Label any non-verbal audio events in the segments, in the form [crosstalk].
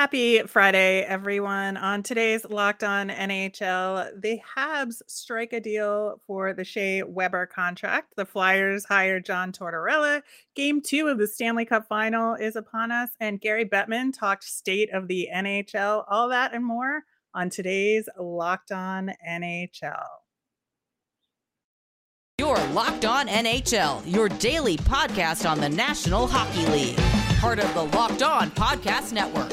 Happy Friday, everyone. On today's Locked On NHL, the Habs strike a deal for the Shea Weber contract. The Flyers hire John Tortorella. Game two of the Stanley Cup final is upon us, and Gary Bettman talked state of the NHL. All that and more on today's Locked On NHL. Your Locked On NHL, your daily podcast on the National Hockey League. Part of the Locked On Podcast Network.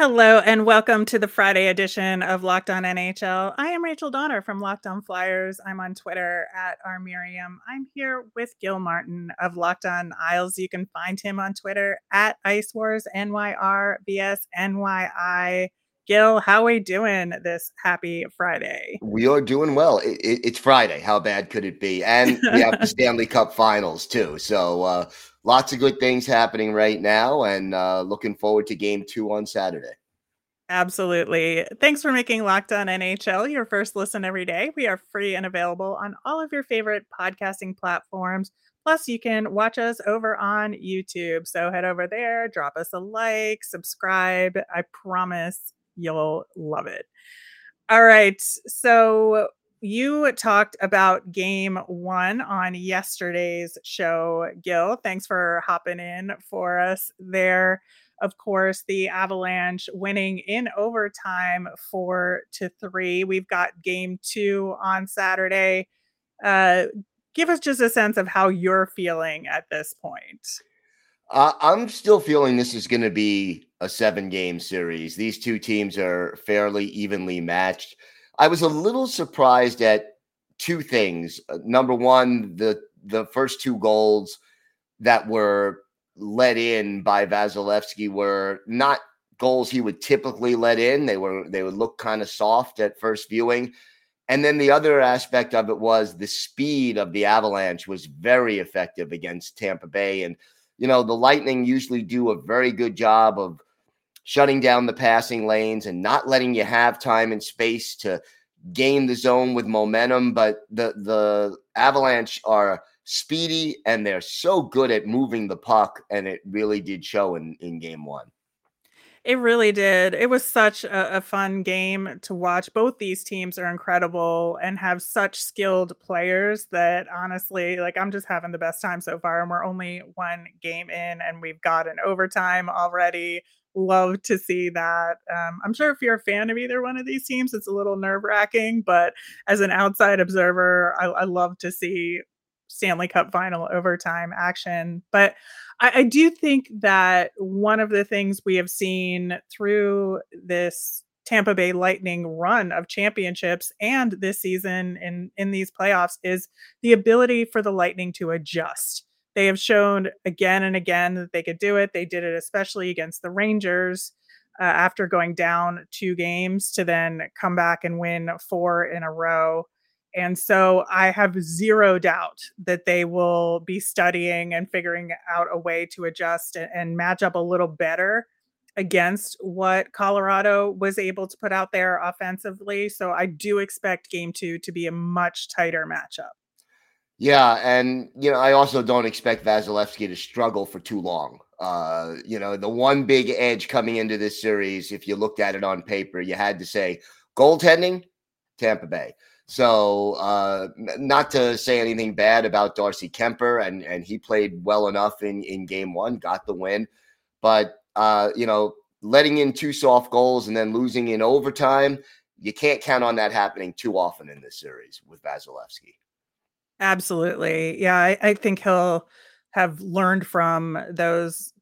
Hello and welcome to the Friday edition of Locked On NHL. I am Rachel Donner from Locked On Flyers. I'm on Twitter at rmiriam. I'm here with Gil Martin of Locked On Isles. You can find him on Twitter at Ice Wars NYRBS NYI. Gil, how are we doing this happy Friday? We are doing well. It, it, it's Friday. How bad could it be? And we have the [laughs] Stanley Cup Finals too. So uh, lots of good things happening right now, and uh, looking forward to Game Two on Saturday. Absolutely. Thanks for making Locked On NHL your first listen every day. We are free and available on all of your favorite podcasting platforms. Plus, you can watch us over on YouTube. So head over there, drop us a like, subscribe. I promise you'll love it. All right. So you talked about game one on yesterday's show, Gil. Thanks for hopping in for us there of course, the Avalanche winning in overtime four to three. We've got game two on Saturday. Uh, give us just a sense of how you're feeling at this point. Uh, I'm still feeling this is going to be a seven game series. These two teams are fairly evenly matched. I was a little surprised at two things. Uh, number one, the the first two goals that were let in by Vasilevskiy were not goals he would typically let in. They were they would look kind of soft at first viewing. And then the other aspect of it was the speed of the Avalanche was very effective against Tampa Bay. And, you know, the Lightning usually do a very good job of shutting down the passing lanes and not letting you have time and space to gain the zone with momentum. But the the Avalanche are speedy and they're so good at moving the puck and it really did show in in game 1 it really did. It was such a, a, fun game to watch. Both these teams are incredible and have such skilled players that honestly, like I'm just having the best time so far. And we're only one game in and we've got an overtime already. Love to see that. Um, I'm sure if you're a fan of either one of these teams, it's a little nerve wracking, but as an outside observer, I, I love to see Stanley Cup final overtime action. But I, I, do think that one of the things we have seen through this Tampa Bay Lightning run of championships and this season in, in these playoffs is the ability for the Lightning to adjust. They have shown again and again that they could do it. They did it especially against the Rangers. Uh, after going down two games to then come back and win four in a row. And so I have zero doubt that they will be studying and figuring out a way to adjust and, and, match up a little better against what Colorado was able to put out there offensively. So I do expect game two to be a much tighter matchup. Yeah. And, you know, I also don't expect Vasilevskiy to struggle for too long. Uh, you know, the one big edge coming into this series, if you looked at it on paper, you had to say goaltending, Tampa Bay. So, uh, not to say anything bad about Darcy Kuemper, and and he played well enough in in game one, got the win, but uh, you know, letting in two soft goals and then losing in overtime, you can't count on that happening too often in this series with Vasilevskiy. Absolutely, yeah, I, I think he'll have learned from those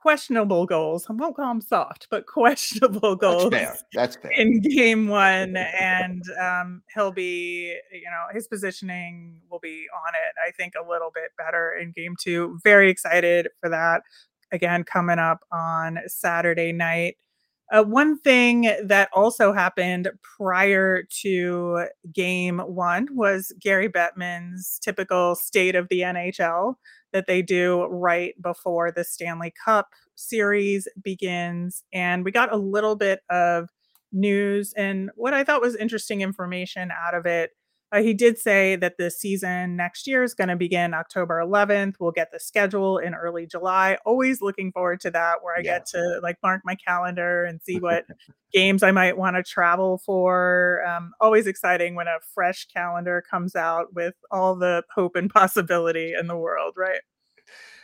questionable goals. I won't call them soft, but questionable goals. That's fair. That's fair. In game one, [laughs] and um, he'll be, you know, his positioning will be on it. I think a little bit better in game two. Very excited for that. Again, coming up on Saturday night. Uh, one thing that also happened prior to game one was Gary Bettman's typical state of the NHL that they do right before the Stanley Cup series begins. And we got a little bit of news and what I thought was interesting information out of it uh, he did say that the season next year is going to begin October 11th. We'll get the schedule in early July. Always looking forward to that, where I yeah. get to like mark my calendar and see what [laughs] games I might want to travel for. Um, always exciting when a fresh calendar comes out with all the hope and [laughs] possibility in the world, right?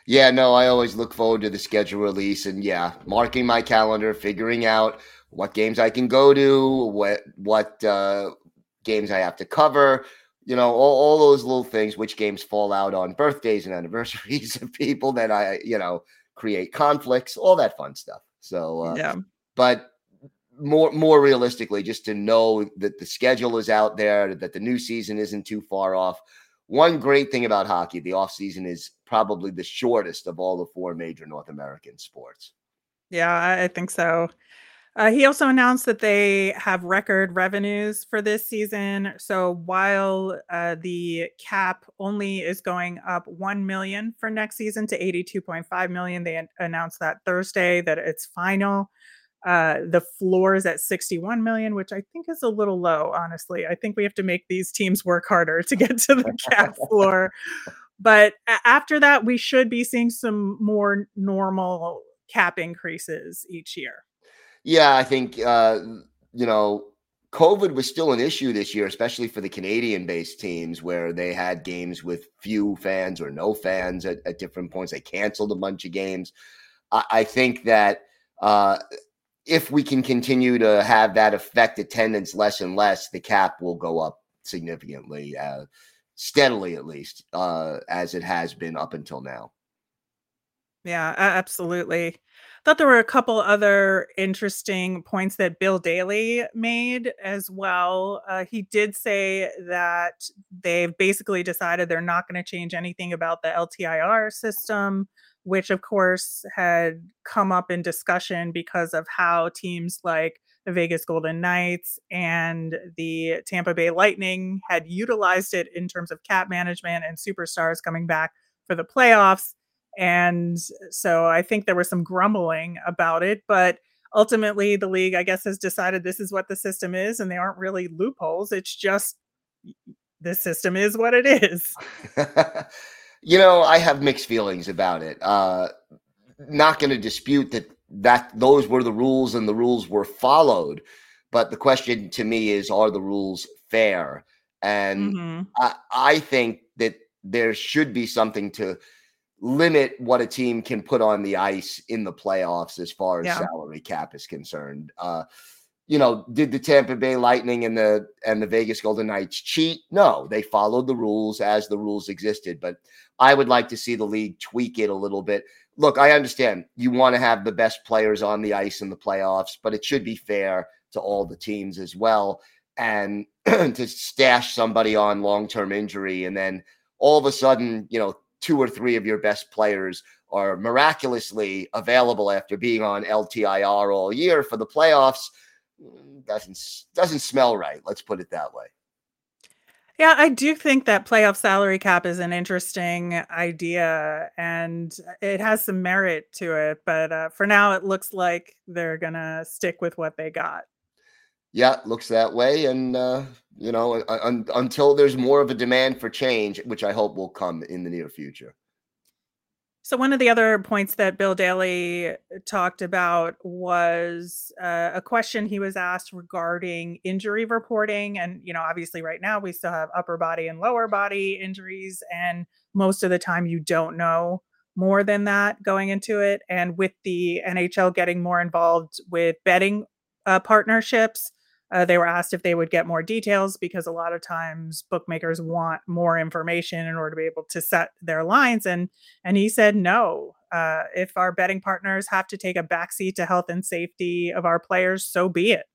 Yeah, no, I always look forward to the schedule release and yeah, marking my calendar, figuring out what games I can go to, what what uh, games I have to cover, you know, all, all those little things, which games fall out on birthdays and anniversaries of people that I, you know, create conflicts, all that fun stuff. So, uh, yeah. But more more realistically, just to know that the schedule is out there, that the new season isn't too far off. One great thing about hockey, the off season is probably the shortest of all the four major North American sports. Yeah, I think so. Uh, he also announced that they have record revenues for this season. So while uh, the cap only is going up 1 million for next season to 82.5 million, they an- announced that Thursday that it's final. Uh, the floor is at 61 million, which I think is a little low, honestly. I think we have to make these teams work harder to get to the cap [laughs] floor. But after that, we should be seeing some more normal cap increases each year. Yeah, I think uh, you know COVID was still an issue this year, especially for the Canadian-based teams where they had games with few fans or no fans at, at different points. They canceled a bunch of games. I, I think that uh, if we can continue to have that affect attendance less and less, the cap will go up significantly, uh, steadily at least, uh, as it has been up until now. Yeah, absolutely thought there were a couple other interesting points that Bill Daly made as well. Uh, he did say that they've basically decided they're not going to change anything about the LTIR system, which of course had come up in discussion because of how teams like the Vegas Golden Knights and the Tampa Bay Lightning had utilized it in terms of cap management and superstars coming back for the playoffs and so I think there was some grumbling about it, but ultimately the league, I guess, has decided this is what the system is, and they aren't really loopholes. It's just this system is what it is. [laughs] you know, I have mixed feelings about it. Uh, not going to dispute that that those were the rules and the rules were followed, but the question to me is, are the rules fair? And mm-hmm. I, I think that there should be something to limit what a team can put on the ice in the playoffs as far as yeah. salary cap is concerned. Uh, you know, did the Tampa Bay Lightning and the and the Vegas Golden Knights cheat? No, they followed the rules as the rules existed. But I would like to see the league tweak it a little bit. Look, I understand you want to have the best players on the ice in the playoffs, but it should be fair to all the teams as well. And [clears throat] to stash somebody on long term injury and then all of a sudden, you know, two or three of your best players are miraculously available after being on LTIR all year for the playoffs mm, doesn't doesn't smell right. Let's put it that way. Yeah, I do think that playoff salary cap is an interesting idea and it has some merit to it. But uh, for now, it looks like they're going to stick with what they got. Yeah, looks that way. And uh, you know, un- until there's more of a demand for change, which I hope will come in the near future. So, one of the other points that Bill Daly talked about was uh, a question he was asked regarding injury reporting. And, you know, obviously, right now we still have upper body and lower body injuries. And most of the time, you don't know more than that going into it. And with the NHL getting more involved with betting uh, partnerships, uh, they were asked if they would get more details because a lot of times bookmakers want more information in order to be able to set their lines. And and he said no. Uh, if our betting partners have to take a backseat to health and safety of our players, so be it.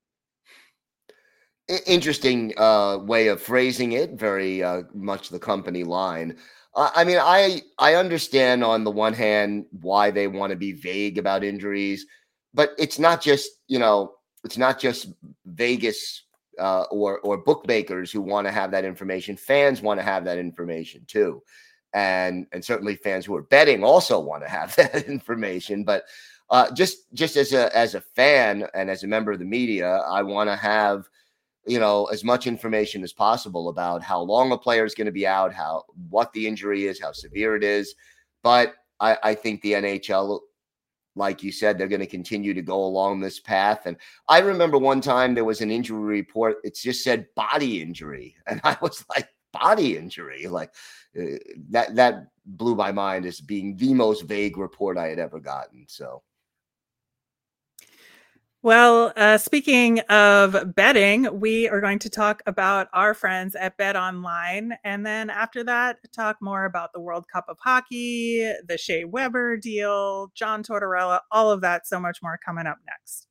Interesting uh, way of phrasing it. Very uh, much the company line. I mean, I I understand on the one hand why they want to be vague about injuries, but it's not just you know it's not just Vegas uh, or or bookmakers who want to have that information. Fans want to have that information too. and and certainly fans who are betting also want to have [laughs] that information. But uh, just just as a as a fan and as a member of the media, I want to have you know as much information as possible about how long a player is going to be out, how what the injury is, how severe it is. But I, I think the NHL like you said, they're going to continue to go along this path. And I remember one time there was an injury report, it just said body injury. [laughs] And I was like, body injury? Like uh, that, that blew my mind as being the most vague report I had ever gotten. So. Well, uh, speaking of betting, we are going to talk about our friends at Bet Online. And then after that, talk more about the World Cup of Hockey, the Shea Weber deal, John Tortorella, all of that, so much more coming up next.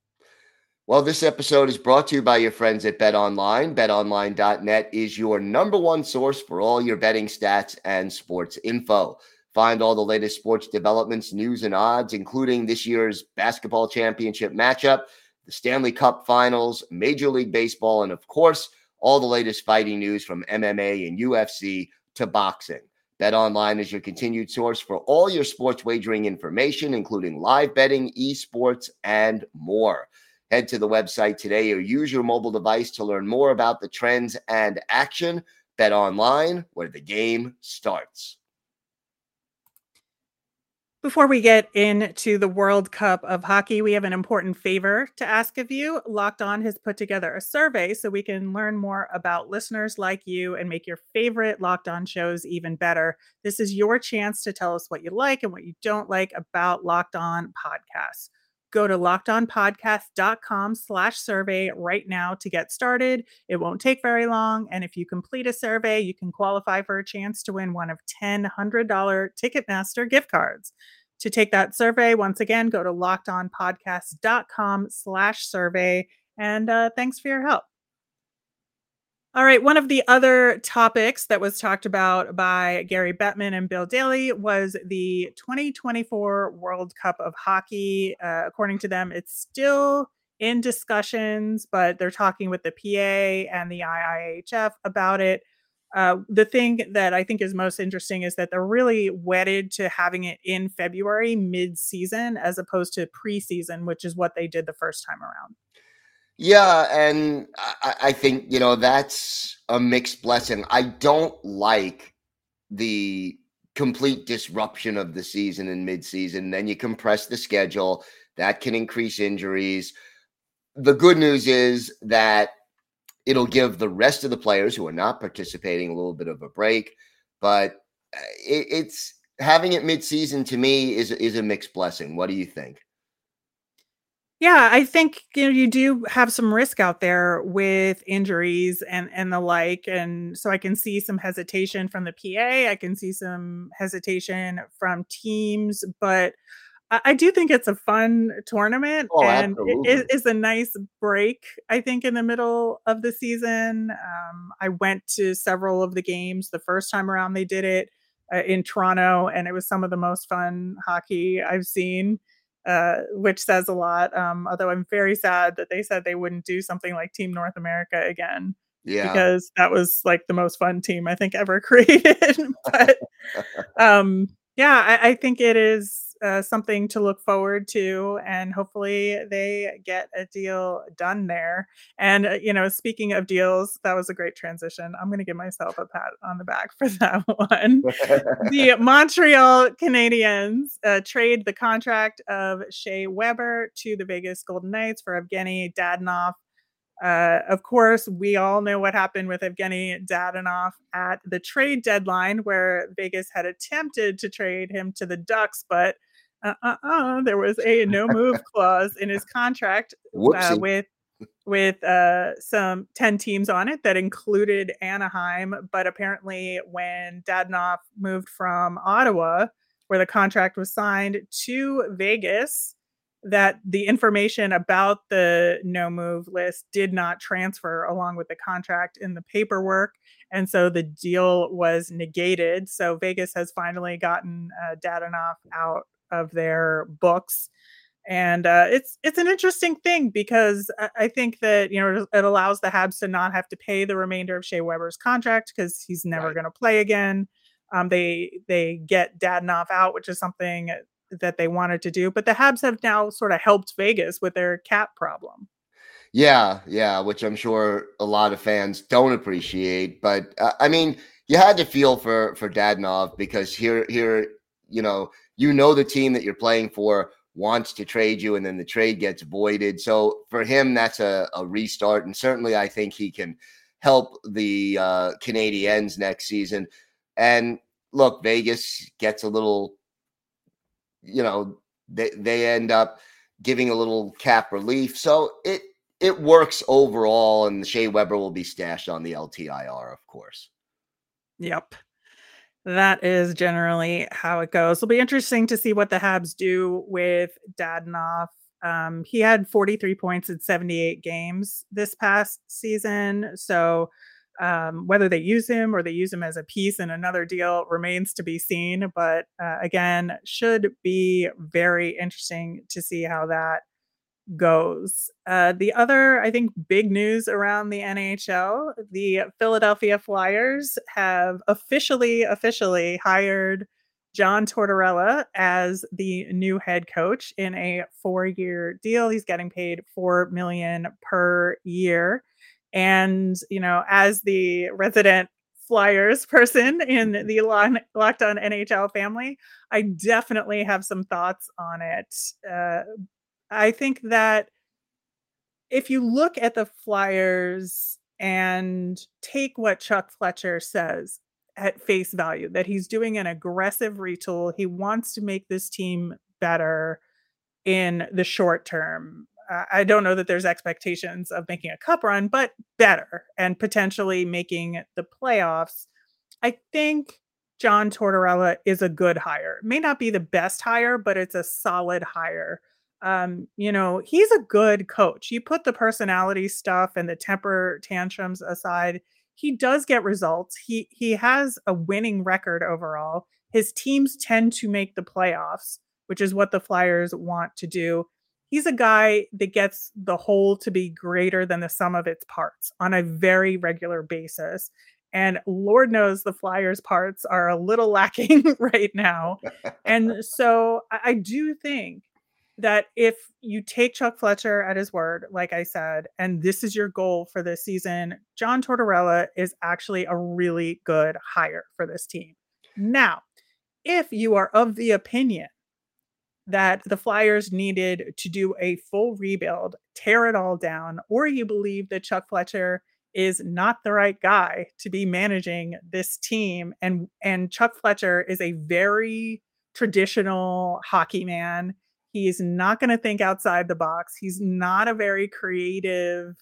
Well, this episode is brought to you by your friends at Bet Online. BetOnline.net is your number one source for all your betting stats and sports info. Find all the latest sports developments, news, and odds, including this year's basketball championship matchup the Stanley Cup finals, Major League Baseball, and of course, all the latest fighting news from MMA and UFC to boxing. Bet Online is your continued source for all your sports wagering information, including live betting, esports, and more. Head to the website today or use your mobile device to learn more about the trends and action. Bet Online, where the game starts. Before we get into the World Cup of Hockey, we have an important favor to ask of you. Locked On has put together a survey so we can learn more about listeners like you and make your favorite Locked On shows even better. This is your chance to tell us what you like and what you don't like about Locked On podcasts. Go to lockedonpodcast.com slash survey right now to get started. It won't take very long. And if you complete a survey, you can qualify for a chance to win one of 10 $100 Ticketmaster gift cards. To take that survey, once again, go to lockedonpodcast.com slash survey. And uh, thanks for your help. All right. One of the other topics that was talked about by Gary Bettman and Bill Daly was the 2024 World Cup of Hockey. Uh, according to them, it's still in discussions, but they're talking with the PA and the IIHF about it. Uh, the thing that I think is most interesting is that they're really wedded to having it in February, mid season, as opposed to preseason, which is what they did the first time around. Yeah, and I, I think you know that's a mixed blessing. I don't like the complete disruption of the season in midseason. Then you compress the schedule. That can increase injuries. The good news is that it'll give the rest of the players who are not participating a little bit of a break. But uh, it, it's having it midseason to me is is a mixed blessing. What do you think? Yeah, I think you know you do have some risk out there with injuries and and the like, and so I can see some hesitation from the PA. I can see some hesitation from teams, but I, I do think it's a fun tournament, oh, and it is a nice break. I think in the middle of the season, um, I went to several of the games the first time around they did it uh, in Toronto, and it was some of the most fun hockey I've seen uh, which says a lot. Um, although I'm very sad that they said they wouldn't do something like Team North America again. Yeah. Because that was like the most fun team I think ever [laughs] created. but [laughs] um, yeah, I, I think it is uh, something to look forward to, and hopefully they get a deal done there. And uh, you know, speaking of deals, that was a great transition. I'm going to give myself a pat on the back for [laughs] that one. [laughs] the Montreal Canadiens uh, trade the contract of Shea Weber to the Vegas Golden Knights for Evgeny Dadonov. Uh, of course, we all know what happened with Evgeny Dadonov at the trade deadline, where Vegas had attempted to trade him to the Ducks, but uh, uh, uh, there was a no move [laughs] clause in his contract uh, with with uh, some 10 teams on it that included Anaheim. But apparently, when Dadonov moved from Ottawa, where the contract was signed, to Vegas, that the information about the no move list did not transfer along with the contract in the paperwork. And so the deal was negated. So Vegas has finally gotten uh, Dadonov out of their books and uh, it's it's an interesting thing because I think that you know it allows the Habs to not have to pay the remainder of Shea Weber's contract because he's never right. going to play again. Um, they they get Dadonov out, which is something that they wanted to do. But the Habs have now sort of helped Vegas with their cap problem. Yeah, yeah, which I'm sure a lot of fans don't appreciate. But uh, I mean, you had to feel for for Dadonov because here here you know you know the team that you're playing for wants to trade you, and then the trade gets voided. So for him, that's a, a restart, and certainly I think he can help the uh, next season. And look, Vegas gets a little, you know, they they end up giving a little cap relief, so it it works overall, and Shea Weber will be stashed on the LTIR, of course. Yep. That is generally how it goes. It'll be interesting to see what the Habs do with Dadonov. Um, he had 43 points in 78 games this past season. So um, whether they use him or they use him as a piece in another deal remains to be seen. But uh, again, should be very interesting to see how that goes. Uh, the other, I think, big news around the NHL the Philadelphia Flyers have officially, officially hired John Tortorella as the new head coach in a four year deal. He's getting paid four million per year. And, you know, as the resident Flyers [laughs] person in the Locked On NHL family, I definitely have some thoughts on it. Uh, I think that if you look at the Flyers and take what Chuck Fletcher says at face value, that he's doing an aggressive retool, he wants to make this team better in the short term. Uh, I don't know that there's expectations of making a cup run, but better and potentially making the playoffs. I think John Tortorella is a good hire. May not be the best hire, but it's a solid hire um, you know, he's a good coach. You put the personality stuff and the temper tantrums aside, he does get results. He he has a winning record overall. His teams tend to make the playoffs, which is what the Flyers want to do. He's a guy that gets the whole to be greater than the sum of its parts on a very regular basis. And Lord knows the Flyers parts are a little [laughs] lacking right now. [laughs] and so I, I do think that if you take Chuck Fletcher at his word, like I said, and this is your goal for this season, John Tortorella is actually a really good hire for this team. Now, if you are of the opinion that the Flyers needed to do a full rebuild, tear it all down, or you believe that Chuck Fletcher is not the right guy to be managing this team and and Chuck Fletcher is a very traditional hockey man He's not going to think outside the box. He's not a very creative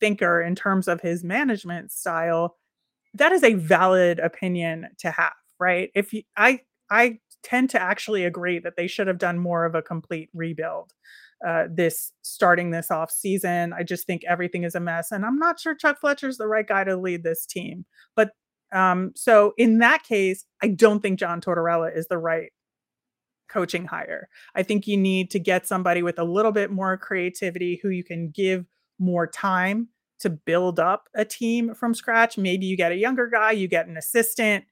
thinker in terms of his management style. That is a valid opinion to have, right? If you, I I tend to actually agree that they should have done more of a complete rebuild uh, this starting this off season. I just think everything is a mess, and I'm not sure Chuck Fletcher's the right guy to lead this team. But um, so in that case, I don't think John Tortorella is the right coaching hire. I think you need to get somebody with a little bit more creativity who you can give more time to build up a team from scratch. Maybe you get a younger guy, you get an assistant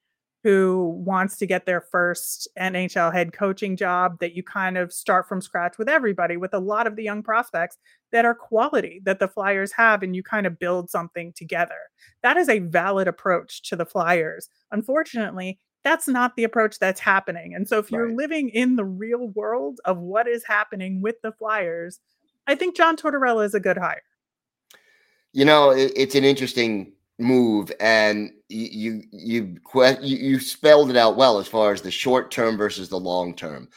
who wants to get their first NHL head coaching job that you kind of start from scratch with everybody with a lot of the young prospects that are quality that the Flyers have and you kind of build something together. That is a valid approach to the Flyers. Unfortunately, that's not the approach that's happening. And so if you're right. living in the real world of what is happening with the Flyers, I think John Tortorella is a good hire. You know, it, it's an interesting move, and you you you you spelled it out well as far as the short term versus the long term.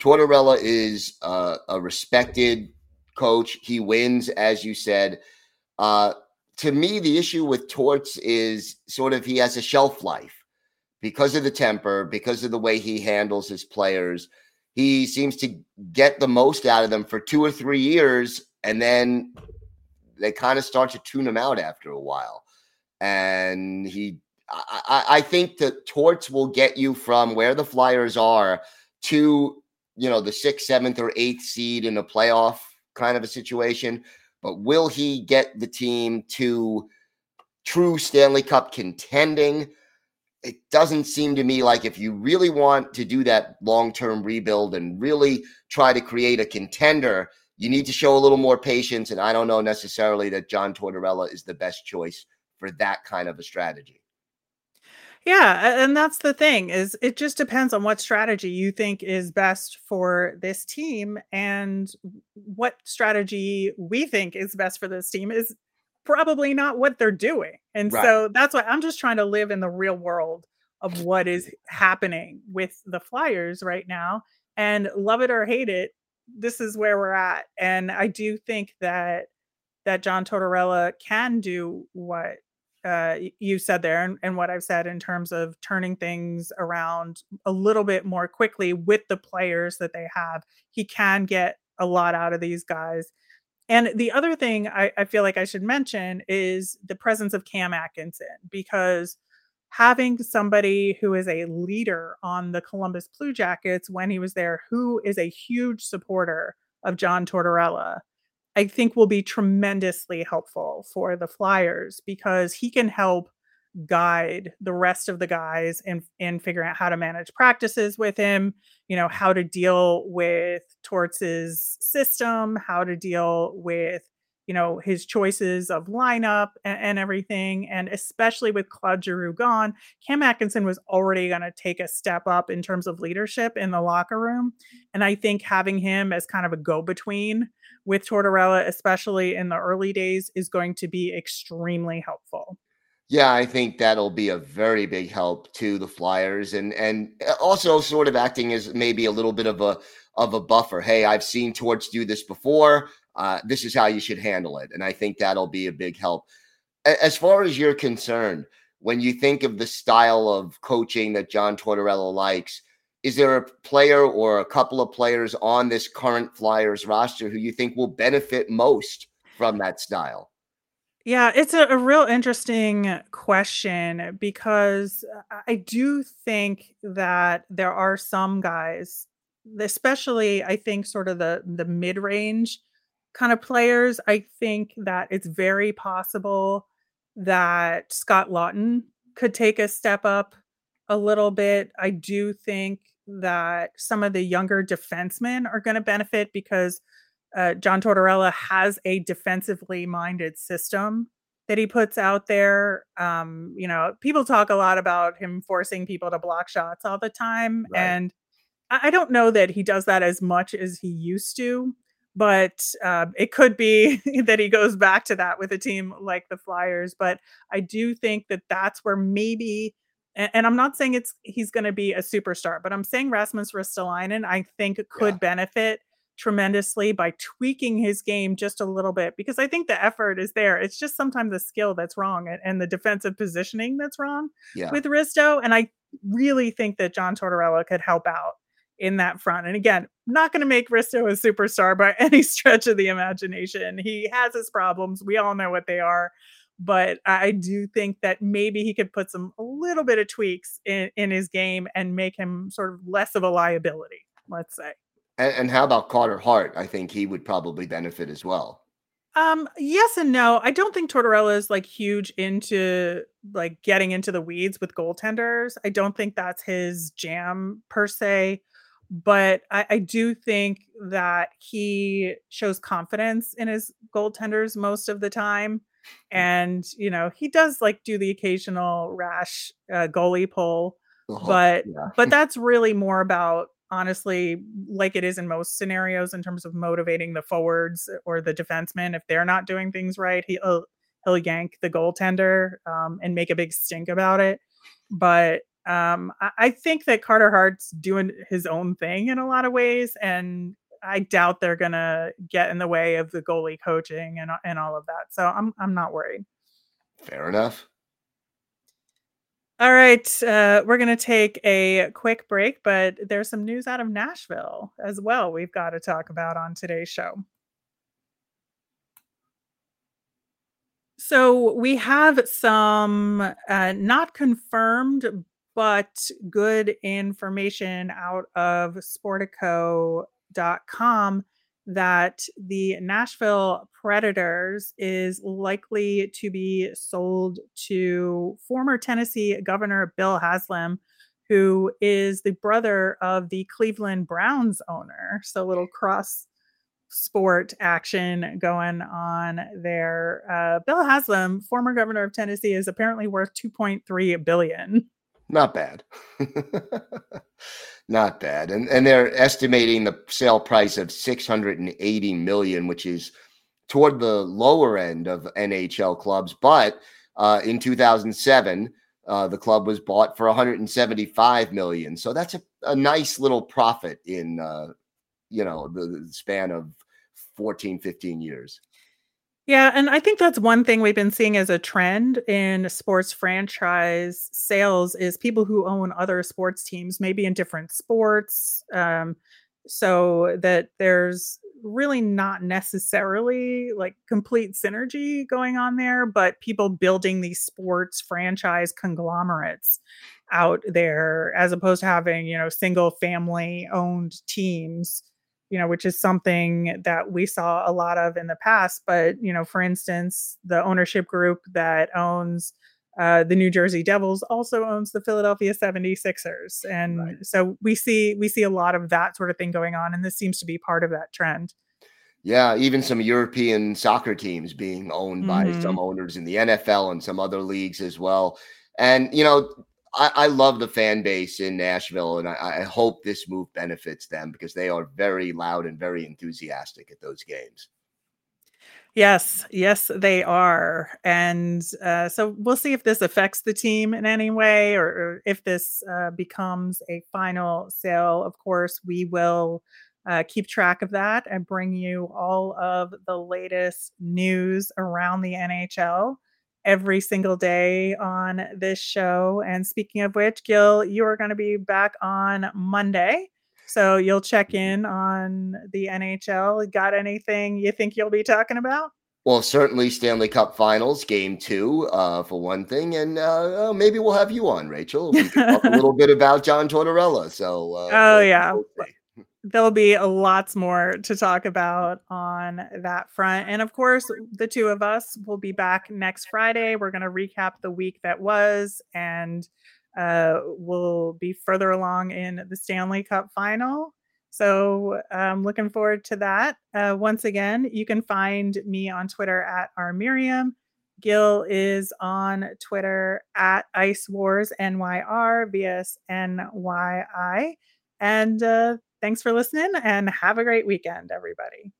Tortorella is uh, a respected coach. He wins, as you said. Uh, to me, the issue with Torts is sort of he has a shelf life because of the temper, because of the way he handles his players. He seems to get the most out of them for two or three years, and then they kind of start to tune him out after a while. And he, I, I think that Torts will get you from where the Flyers are to, you know, the sixth, seventh, or eighth seed in a playoff kind of a situation. But will he get the team to true Stanley Cup contending? It doesn't seem to me like if you really want to do that long term rebuild and really try to create a contender, you need to show a little more patience. And I don't know necessarily that John Tortorella is the best choice for that kind of a strategy. Yeah, and that's the thing is it just depends on what strategy you think is best for this team and what strategy we think is best for this team is probably not what they're doing. And right. so that's why I'm just trying to live in the real world of what is happening with the Flyers right now and love it or hate it, this is where we're at. And I do think that that John Tortorella can do what uh, you said there and, and what I've said in terms of turning things around a little bit more quickly with the players that they have. He can get a lot out of these guys. And the other thing I, I feel like I should mention is the presence of Cam Atkinson because having somebody who is a leader on the Columbus Blue Jackets when he was there, who is a huge supporter of John Tortorella, I think will be tremendously helpful for the Flyers because he can help guide the rest of the guys in in figuring out how to manage practices with him, you know, how to deal with Torts's system, how to deal with you know his choices of lineup and, and everything and especially with claude giroux gone cam atkinson was already going to take a step up in terms of leadership in the locker room and i think having him as kind of a go-between with tortorella especially in the early days is going to be extremely helpful yeah, I think that'll be a very big help to the Flyers and and uh, also sort of acting as maybe a little bit of a of a buffer. Hey, I've seen Torts do this before uh, this is how you should handle it. And I think that'll be a big help. As far as you're concerned, when you think of the style of coaching that John Tortorella likes, is there a player or a couple of players on this current Flyers roster who you think will benefit most from that style? Yeah, it's a, a real interesting question because I do think that there are some guys, especially I think sort of the the mid range kind of players, I think that it's very possible that Scott Laughton could take a step up a little bit. I do think that some of the younger defensemen are going to benefit because uh, John Tortorella has a defensively minded system that he puts out there. Um, you know, people talk a lot about him forcing people to block shots all the time. Right. And I, I don't know that he does that as much as he used to but uh, it could be [laughs] that he goes back to that with a team like the Flyers. But I do think that that's where maybe, and, and I'm not saying it's he's going to be a superstar, but I'm saying Rasmus Ristolainen I think could yeah. benefit tremendously by tweaking his game just a little bit because I think the effort is there. It's just sometimes the skill that's wrong and, and the defensive positioning that's wrong yeah. with Risto. And I really think that John Tortorella could help out in that front. And again, not going to make Risto a superstar by [laughs] any stretch of the imagination. He has his problems. We all know what they are. But I do think that maybe he could put some a little bit of tweaks in, in his game and make him sort of less of a liability, let's say. And, and how about Carter Hart? I think he would probably benefit as well. Um, yes and no. I don't think Tortorella is like huge into like getting into the weeds with goaltenders. I don't think that's his jam per se but I, I, do think that he shows confidence in his goaltenders most of the time. Mm. And, you know, he does like do the occasional rash uh, goalie pull, uh-huh. but yeah. but [laughs] that's really more about honestly like it is in most scenarios in terms of motivating the forwards or the defensemen if they're not doing things right he'll he'll yank the goaltender um, and make a big stink about it but um, I, I think that Carter Hart's doing his own thing in a lot of ways, and I doubt they're gonna get in the way of the goalie coaching and and all of that. So I'm I'm not worried. Fair enough. All right, uh, we're going to take a quick break, but there's some news out of Nashville as well we've got to talk about on today's show. So we have some uh, not confirmed but good information out of sportico.com that the Nashville Predators is likely to be sold to former Tennessee Governor Bill Haslam, who is the brother of the Cleveland Browns owner. So, a little cross sport action going on there. Uh, Bill Haslam, former governor of Tennessee, is apparently worth 2.3 billion. Not bad. [laughs] Not bad. And and they're estimating the sale price of 680 million, which is toward the lower end of NHL clubs. But uh, in 2007, uh, the club was bought for 175 million. So that's a, a nice little profit in uh, you know the, the span of 14, 15 years. Yeah, and I think that's one thing we've been seeing as a trend in sports franchise sales is people who own other sports teams, maybe in different sports, um, so that there's really not necessarily like complete synergy going on there, but people building these sports franchise conglomerates out there as opposed to having, you know, single family owned teams you know, which is something that we saw a lot of in the past. But, you know, for instance, the ownership group that owns uh, the New Jersey Devils also owns the Philadelphia 76ers. And right. so we see we see a lot of that sort of thing going on. And this seems to be part of that trend. Yeah, even some European soccer teams being owned mm-hmm. by some owners in the NFL and some other leagues as well. And you know, I, I, love the fan base in Nashville, and I, I, hope this move benefits them because they are very loud and very enthusiastic at those games. Yes, yes, they are, and uh, so we'll see if this affects the team in any way, or, or if this uh, becomes a final sale. Of course, we will. Uh, keep track of that and bring you all of the latest news around the NHL every single day on this show. And speaking of which, Gil, you are going to be back on Monday. So you'll check in on the NHL. Got anything you think you'll be talking about? Well, certainly Stanley Cup Finals, Game Two, uh, for one thing, and uh, maybe we'll have you on, Rachel. We can talk a [laughs] little bit about John Tortorella. So, uh, oh yeah, there'll be lots more to talk about on that front. And of course, the two of us will be back next Friday. We're going to recap the week that was, and uh, we'll be further along in the Stanley Cup final. So I'm um, looking forward to that. Uh, once again, you can find me on Twitter at R Miriam. Gil is on Twitter at Ice Wars NYR VS And uh, Thanks for listening and have a great weekend, everybody.